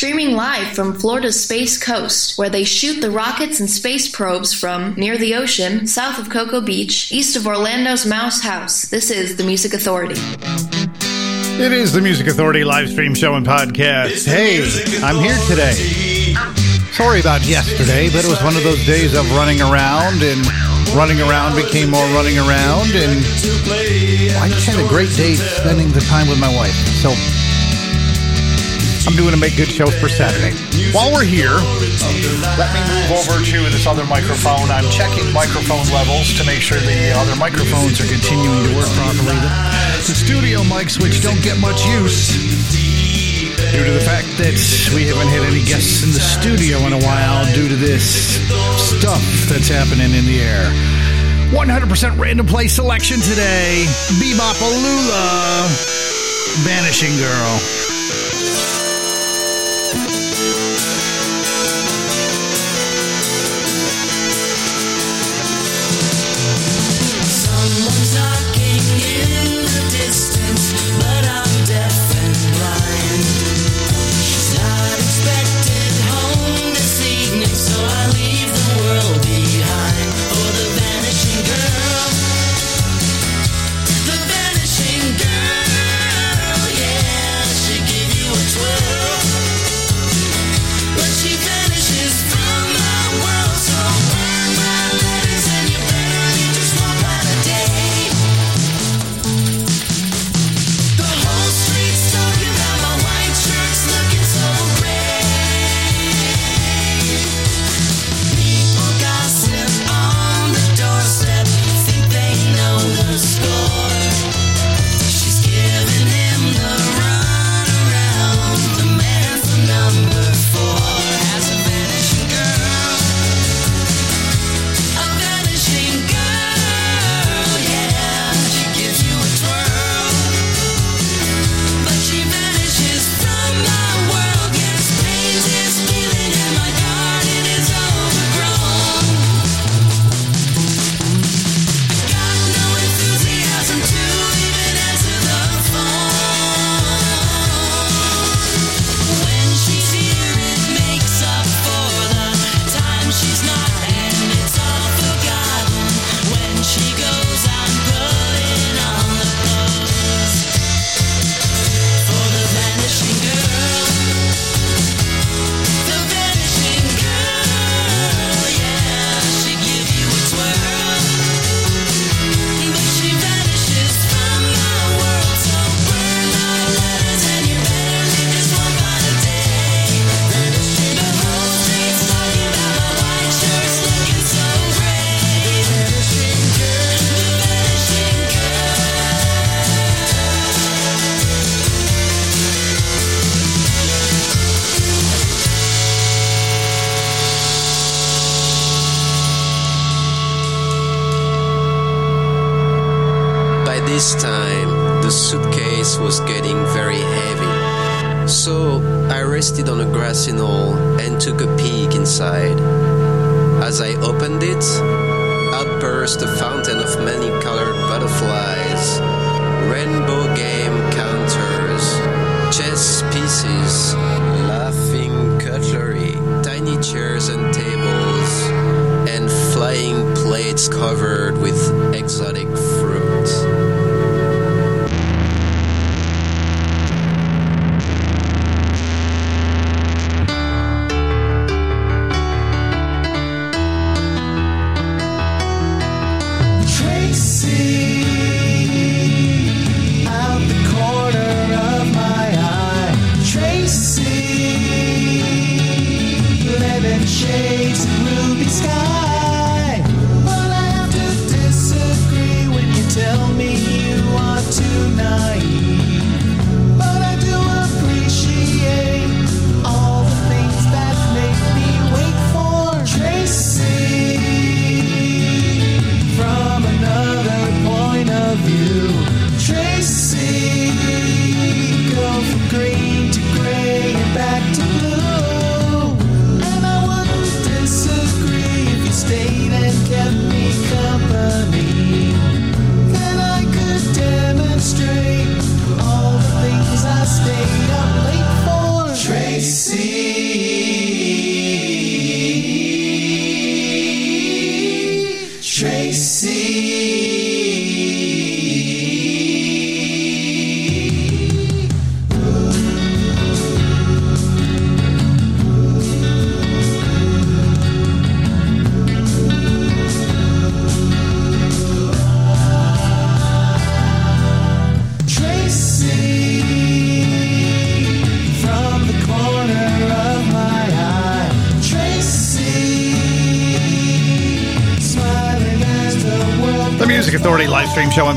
streaming live from Florida's Space Coast, where they shoot the rockets and space probes from near the ocean, south of Cocoa Beach, east of Orlando's Mouse House. This is the Music Authority. It is the Music Authority live stream show and podcast. Hey, I'm here today. Sorry about yesterday, but it was one of those days of running around and running around became more running around and I just had a great day spending the time with my wife. So I'm doing a make good show for Saturday. While we're here, let me move over to this other microphone. I'm checking microphone levels to make sure the other microphones are continuing to work properly. The, studio mics, which don't get much use due to the fact that we haven't had any guests in the studio in a while due to this stuff that's happening in the air. 100% random play selection today. Bebopalula, Vanishing Girl.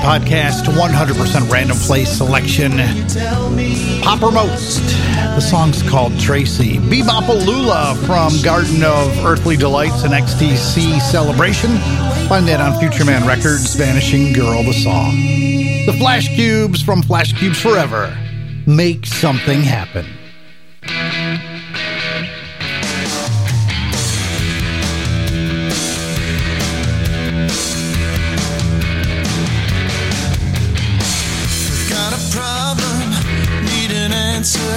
Podcast, 100% random place selection. Poppermost. The song's called Tracy. Bebopalula from Garden of Earthly Delights and XTC Celebration. Find that on Futureman Records, Vanishing Girl, the song. The Flashcubes from Flashcubes Forever. Make something happen.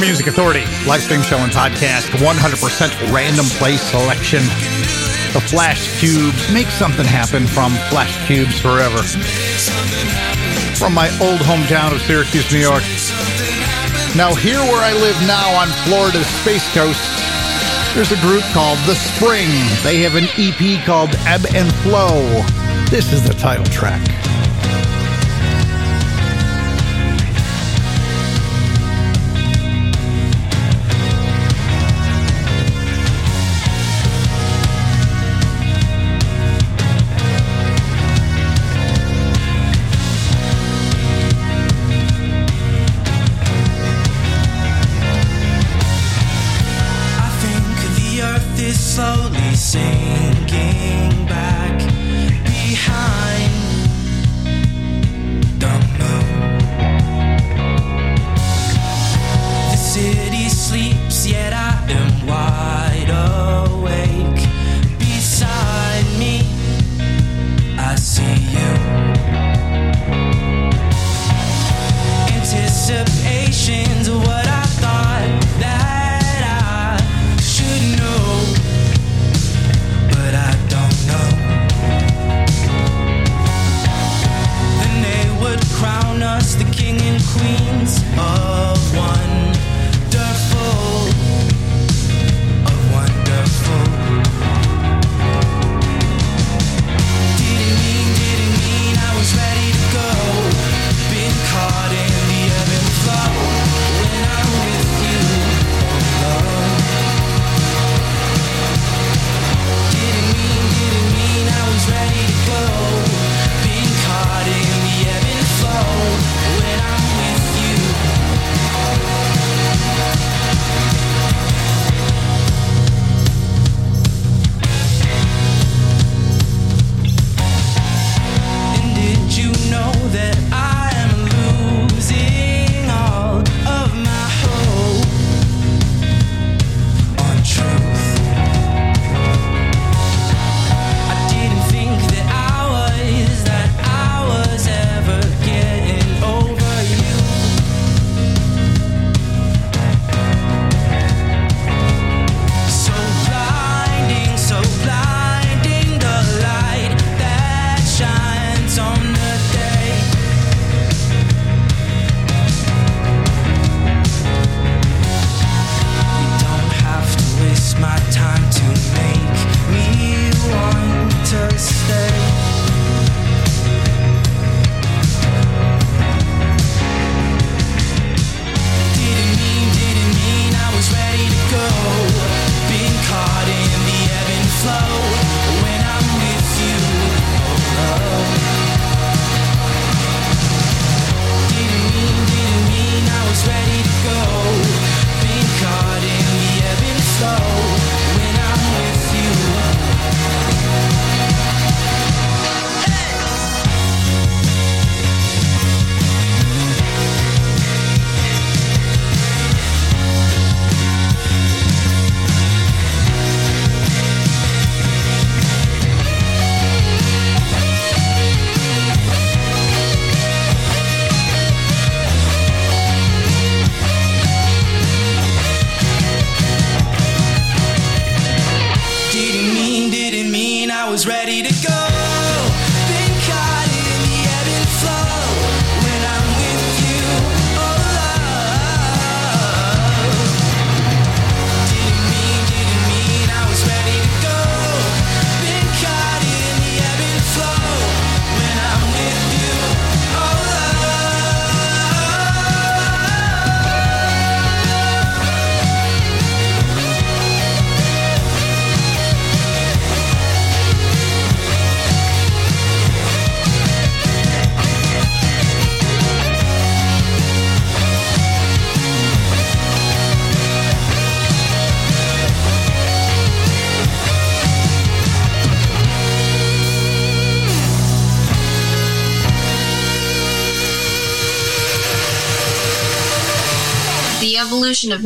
Music Authority, live stream show and podcast, 100% random play selection. The Flashcubes, make something happen from Flash Cubes Forever. From my old hometown of Syracuse, New York. Now, here where I live now on Florida's Space Coast, there's a group called The Spring. They have an EP called Ebb and Flo. This is the title track.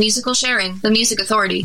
Musical sharing, the Music Authority.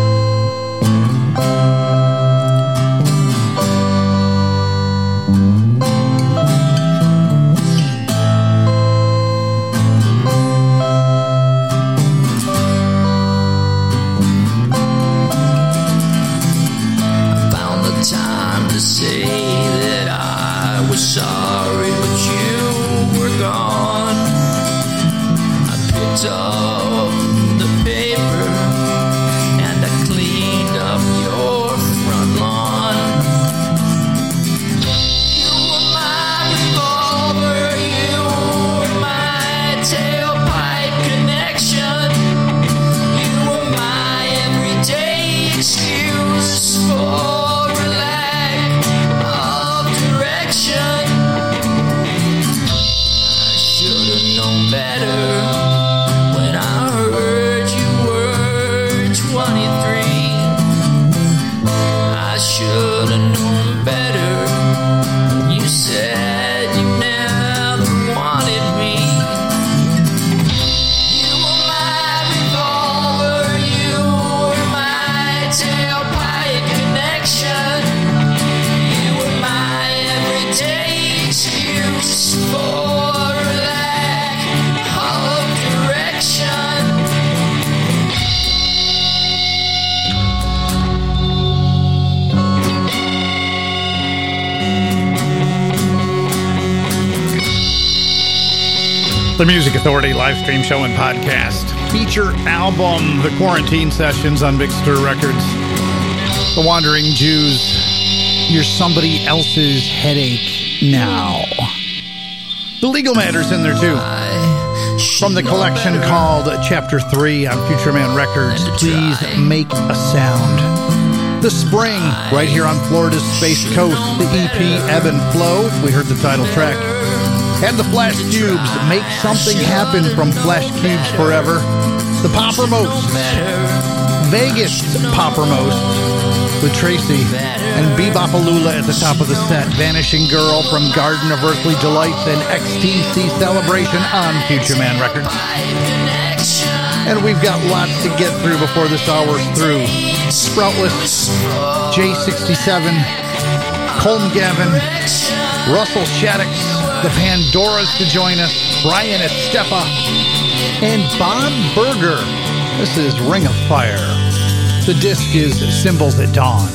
The Music Authority live stream show and podcast. Feature album, The Quarantine Sessions on Big Stir Records. The Wandering Jews, You're Somebody Else's Headache Now. The Legal Matters in there too. From the collection called Chapter 3 on Futureman Records, Please Make a Sound. The Spring, right here on Florida's Space Coast. The EP Ebb and Flo, we heard the title track. And the Flash Cubes, Make Something Happen from Flash Cubes Forever. The Poppermost, Vegas Poppermost with Tracy and Bebopalula at the top of the set. Vanishing Girl from Garden of Earthly Delights and XTC Celebration on Futureman Records. And we've got lots to get through before this hour's through. Sproutless, J67, Colm Gavin, Russell Shaddix, the Pandoras to join us, Brian Estepa, and Bob Berger. This is Ring of Fire. The disc is Symbols at Dawn.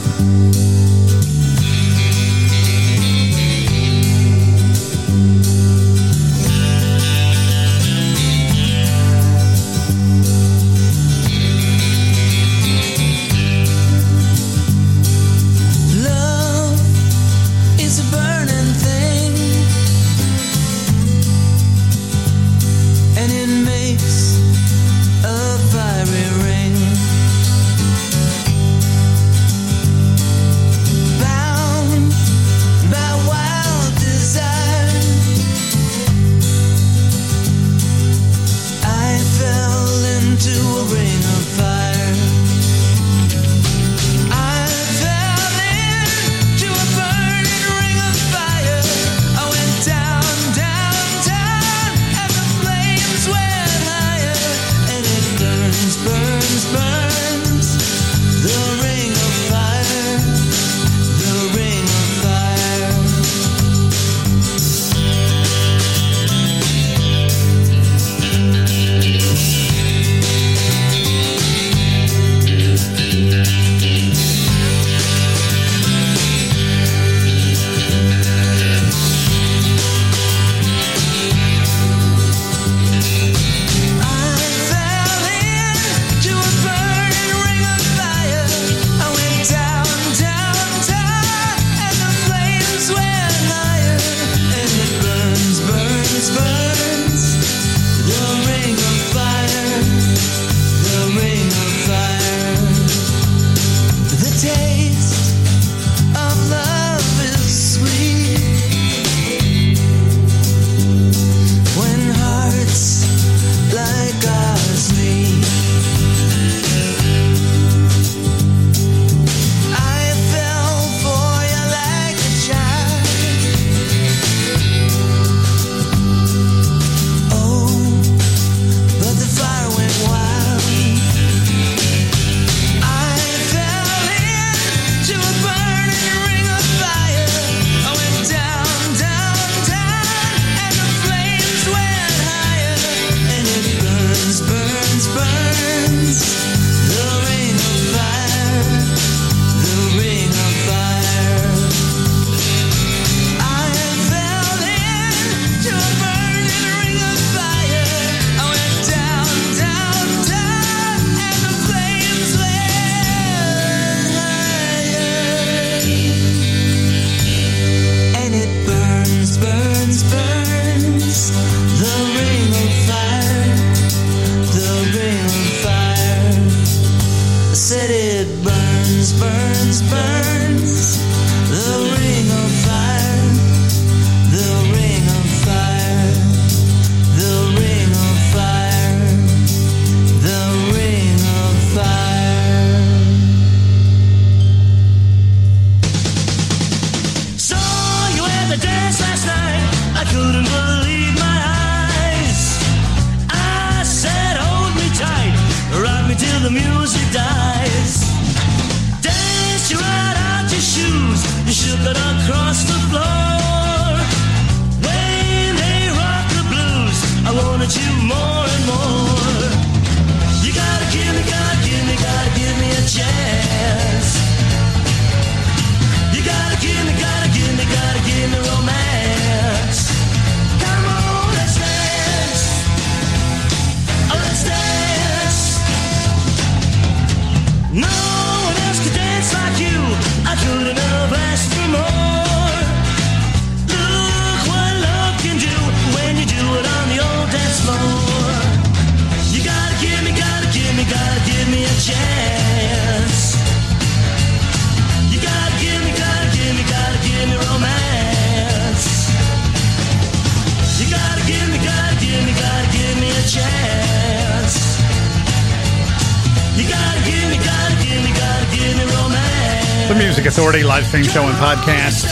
Authority live stream show and podcast.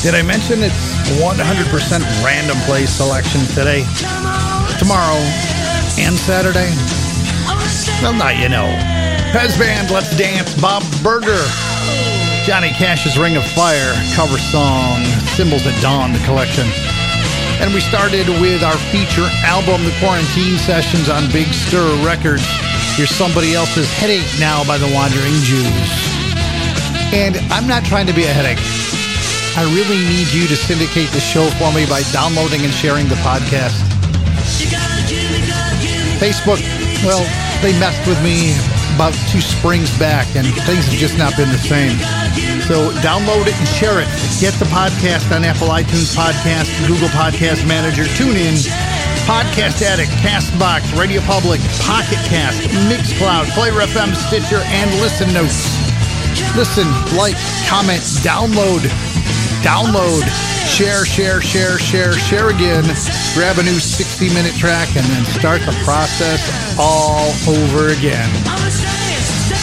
Did I mention it's 100% random play selection today, tomorrow, and Saturday? Well, now you know. Pez Band, Let's Dance, Bob Berger, Johnny Cash's Ring of Fire, cover song, Symbols at Dawn, the collection. And we started with our feature album, The Quarantine Sessions on Big Stir Records. Here's Somebody Else's Headache Now by the Wandering Jews. And I'm not trying to be a headache. I really need you to syndicate the show for me by downloading and sharing the podcast. Facebook, well, they messed with me about two springs back, and things have just not been the same. So download it and share it. Get the podcast on Apple iTunes Podcast, Google Podcast Manager, TuneIn, Podcast Addict, Castbox, Radio Public, Pocket Cast, Mixcloud, Player FM, Stitcher, and Listen Notes. Listen, like, comment, download, download, share, share, share, share, share again. Grab a new 60 minute track and then start the process all over again.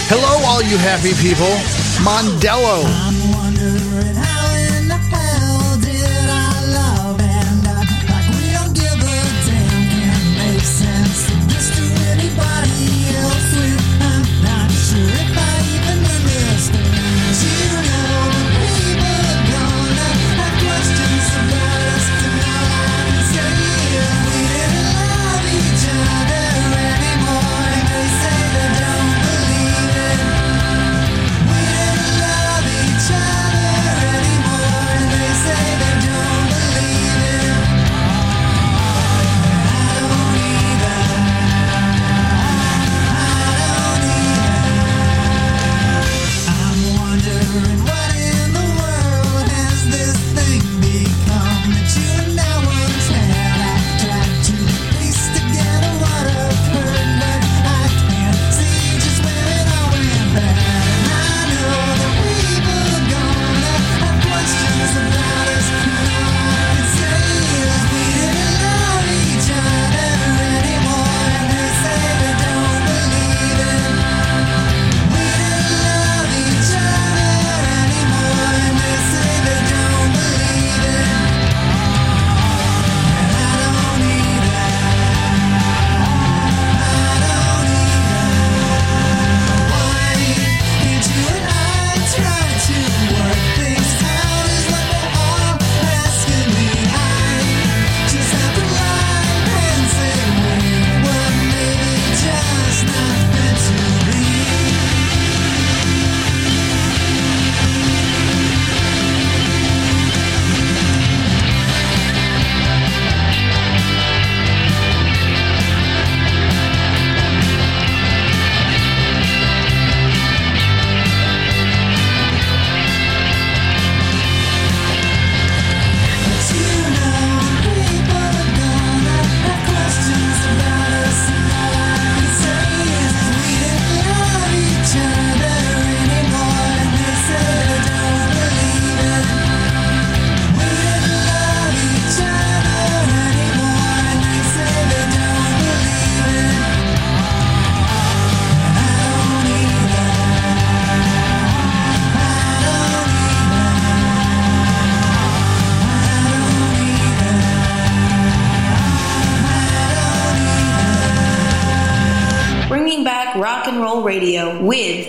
Hello, all you happy people. Mondello.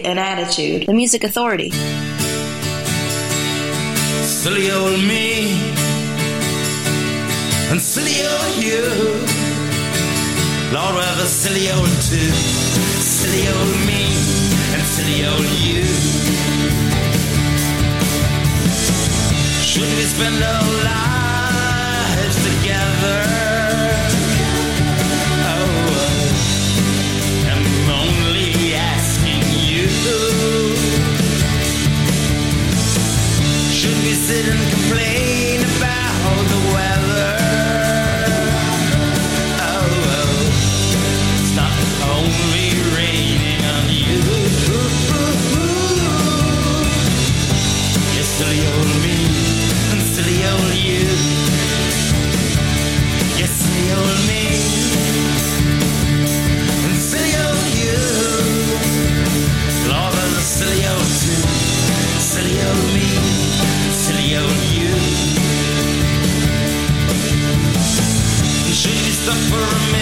An attitude. The Music Authority. Silly old me and silly old you. Lord, rather silly old two. Silly old me and silly old you. Should we spend our lives sit for me.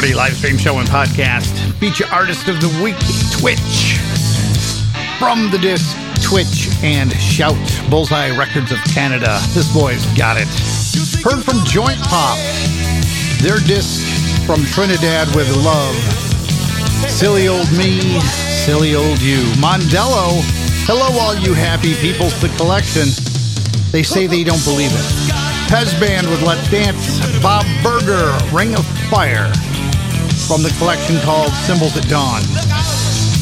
Live stream show and podcast. Feature artist of the week, Twitch. From the disc, Twitch and Shout. Bullseye Records of Canada. This boy's got it. Heard from Joint Pop. Their disc from Trinidad with Love. Silly Old Me, Silly Old You. Mondello, hello all you happy peoples, the collection. They say they don't believe it. Pez Band with Let's Dance, Bob Berger, Ring of Fire, from the collection called Symbols at Dawn.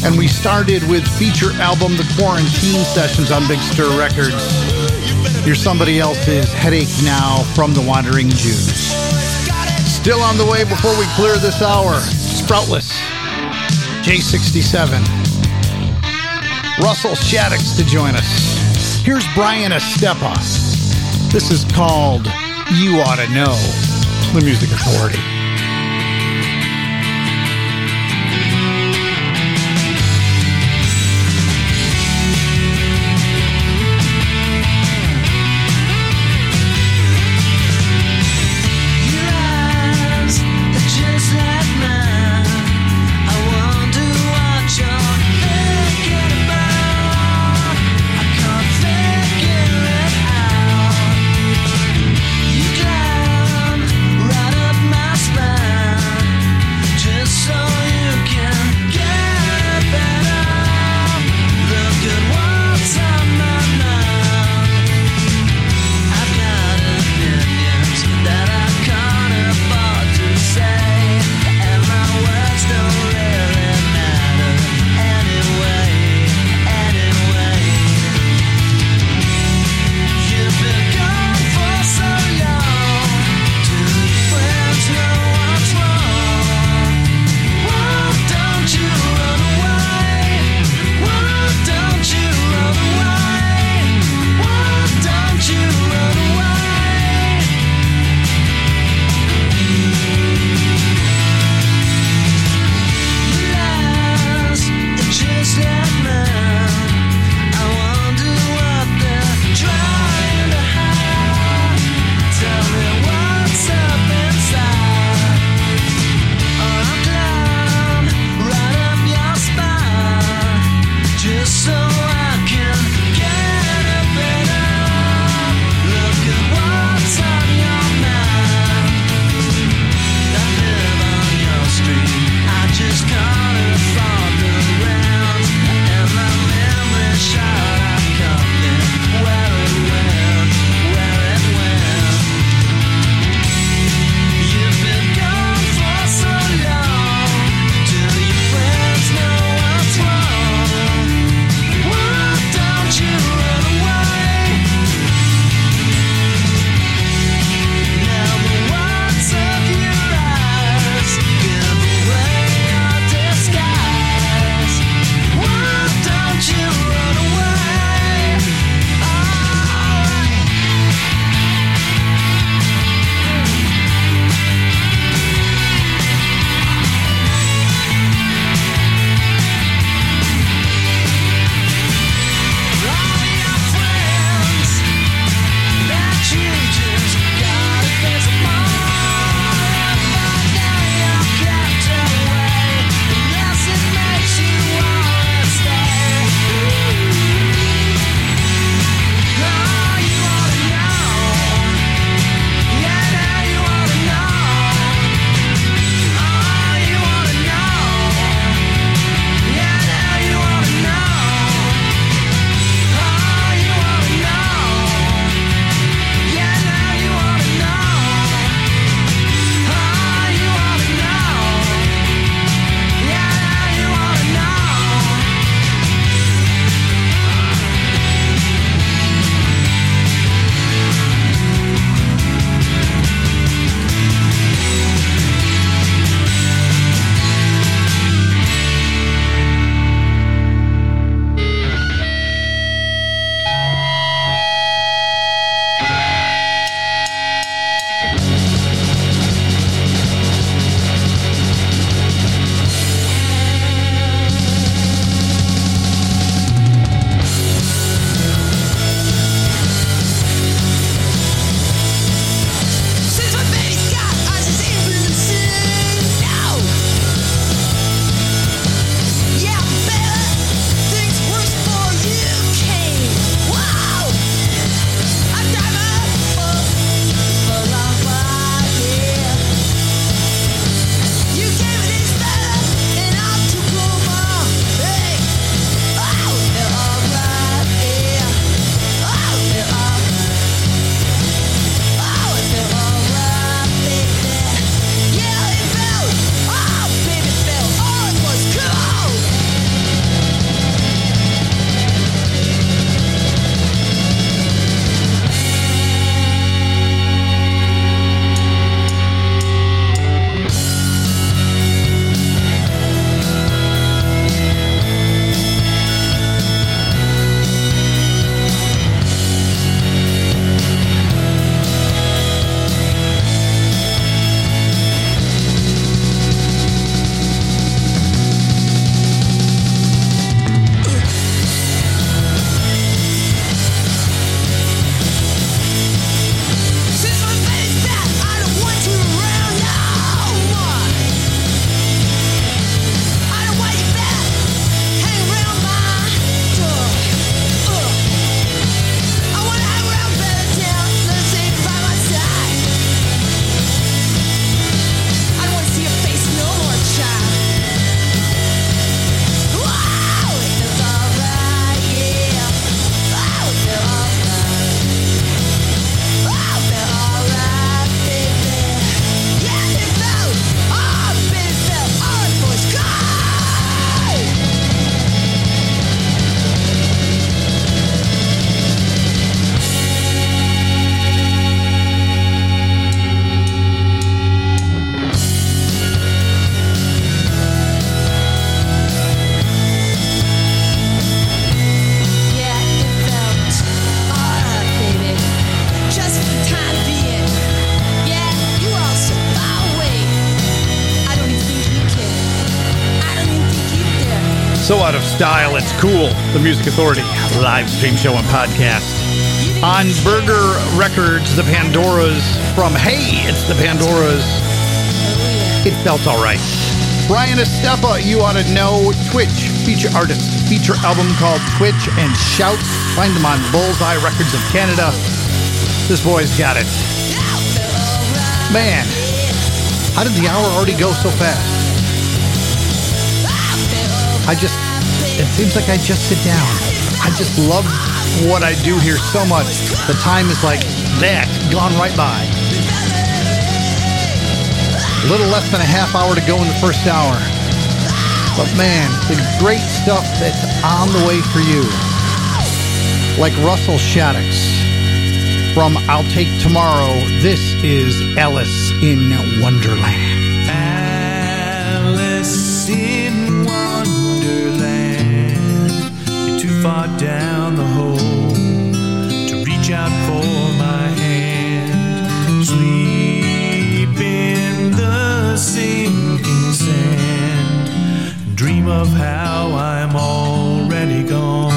And we started with feature album The Quarantine Sessions on Big Stir Records. You're somebody else's headache now from the Wandering Jews. Still on the way before we clear this hour. Sproutless, J67, Russell Shaddix to join us. Here's Brian Estepa. This is called You Ought to Know, the Music Authority. Style, it's cool. The Music Authority live stream show and podcast. On Burger Records, the Pandoras from Hey, it's the Pandoras. It felt alright. Brian Estepa, you ought to know Twitch feature artist, feature album called Twitch and Shout. Find them on Bullseye Records of Canada. This boy's got it. Man, how did the hour already go so fast? I just, seems like I just sit down. I just love what I do here so much. The time is like that, gone right by. A little less than a half hour to go in the first hour. But man, the great stuff that's on the way for you. Like Russell Shaddix from I'll Take Tomorrow. This is Alice in Wonderland. Alice far down the hole to reach out for my hand. Sleep in the sinking sand. Dream of how I'm already gone.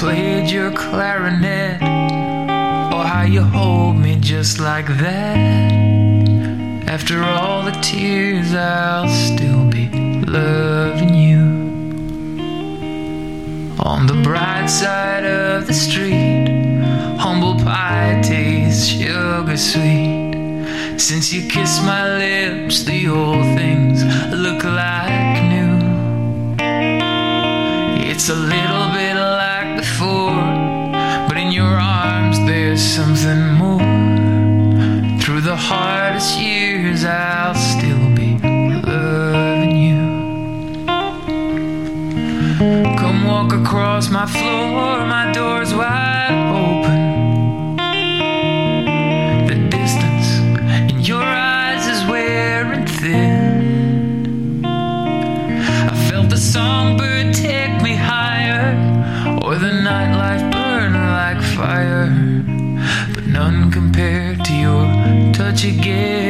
Played your clarinet, or how you hold me just like that. After all the tears, I'll still be loving you. On the bright side of the street, humble pie tastes sugar sweet. Since you kissed my lips, the old things look like new. It's a little but in your arms there's something more. Through the hardest years, I'll still be loving you. Come walk across my floor, my door's wide. what you give.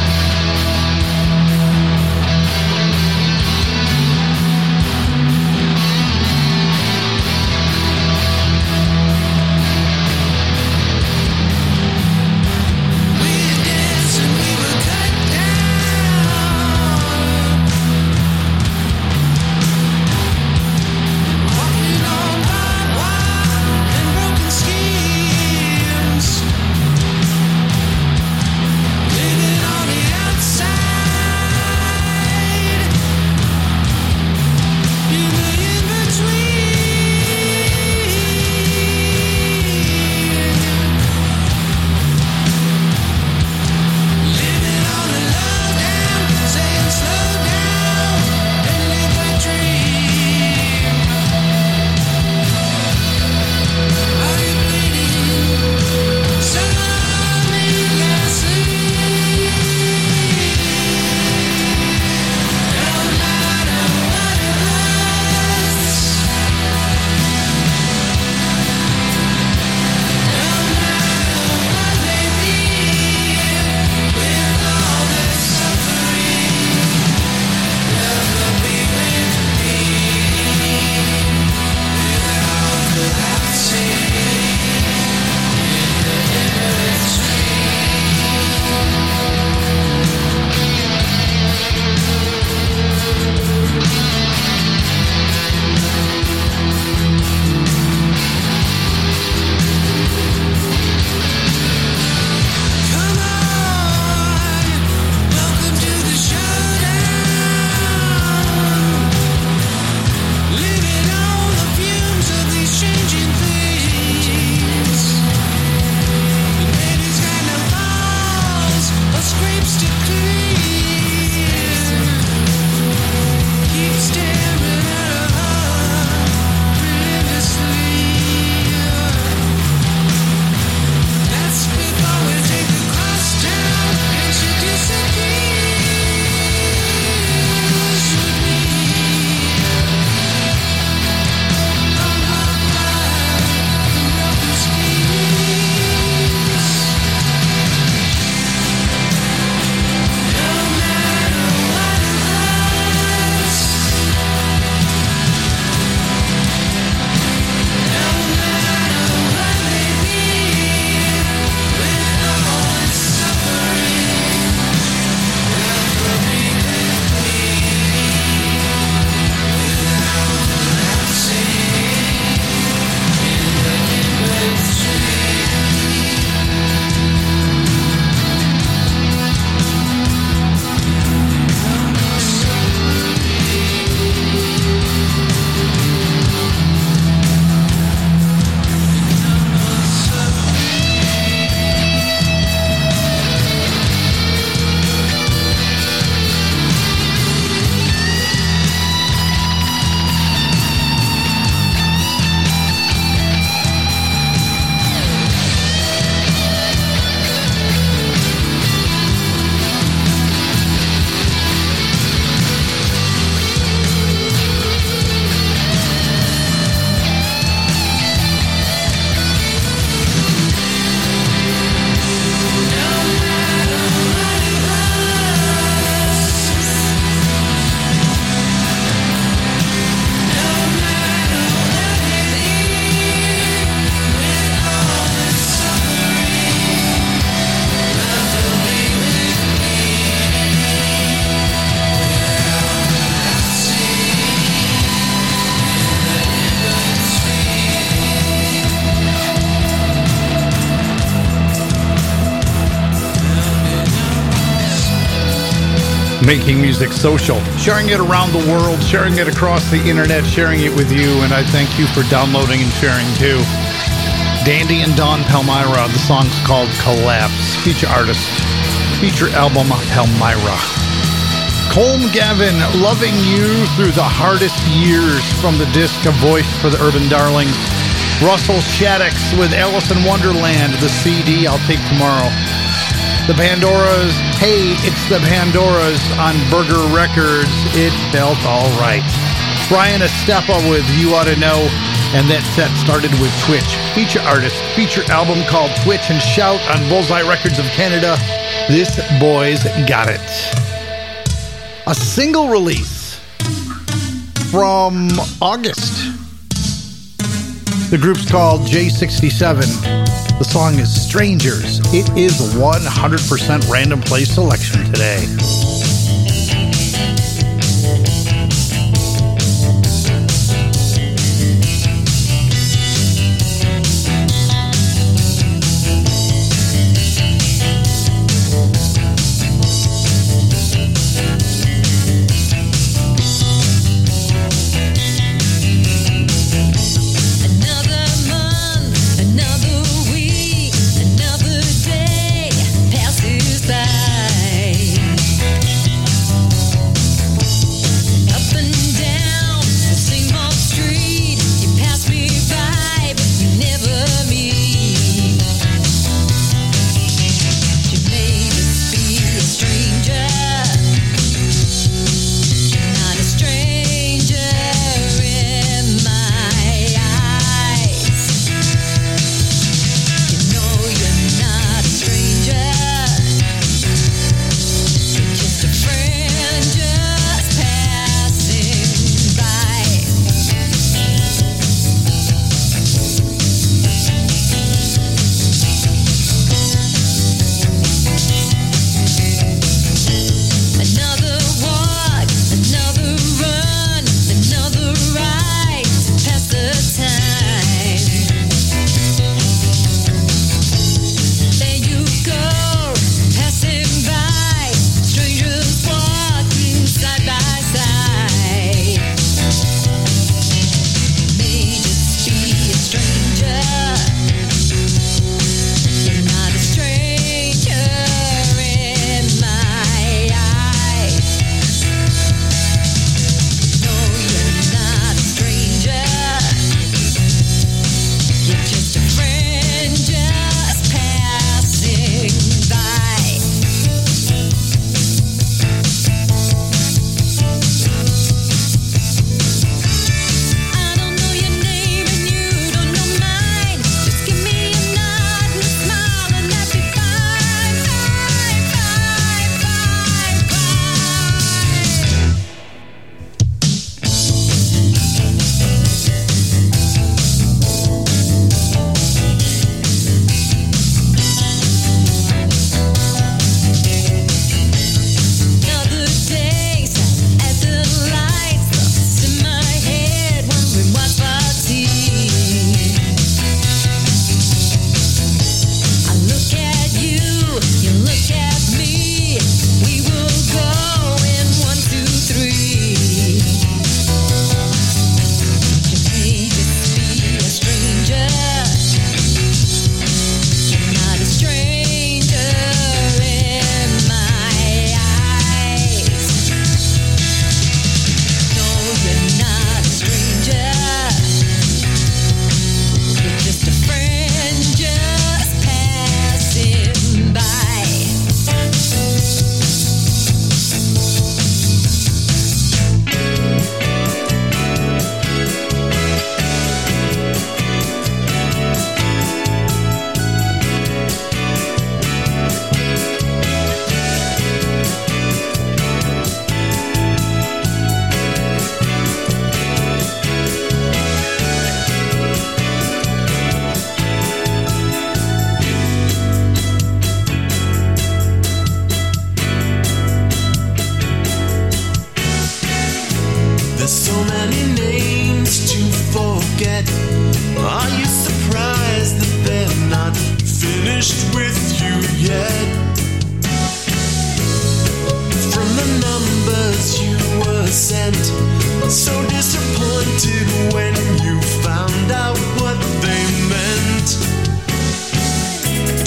Making music social, sharing it around the world, sharing it across the internet, sharing it with you, and I thank you for downloading and sharing too. Dandy and Don Palmyra, the song's called Collapse, feature artist, feature album Palmyra. Colm Gavin, loving you through the hardest years from the disc A Voice for the Urban Darlings. Russell Shaddix with Alice in Wonderland, the CD I'll take tomorrow. The Pandoras, hey, it's the Pandoras on Burger Records. It felt all right. Brian Estepa with You Ought to Know, and that set started with Twitch. Feature artist, feature album called Twitch and Shout on Bullseye Records of Canada. This boy's got it. A single release from August. The group's called J67. The song is Strangers. It is 100% random play selection today.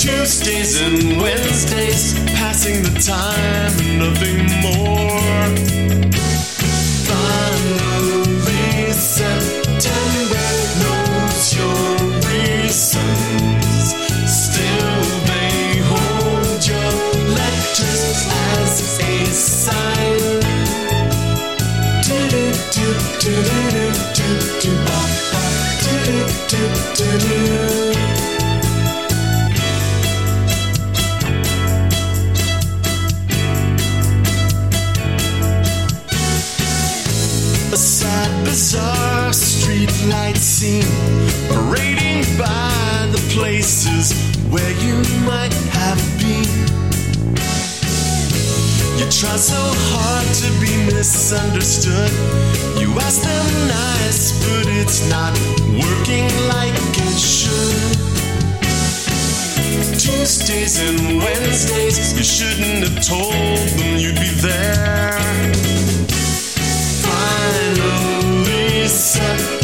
Tuesdays and Wednesdays, passing the time and nothing more. Misunderstood. You ask them nice, but it's not working like it should. Tuesdays and Wednesdays, you shouldn't have told them you'd be there. Finally, September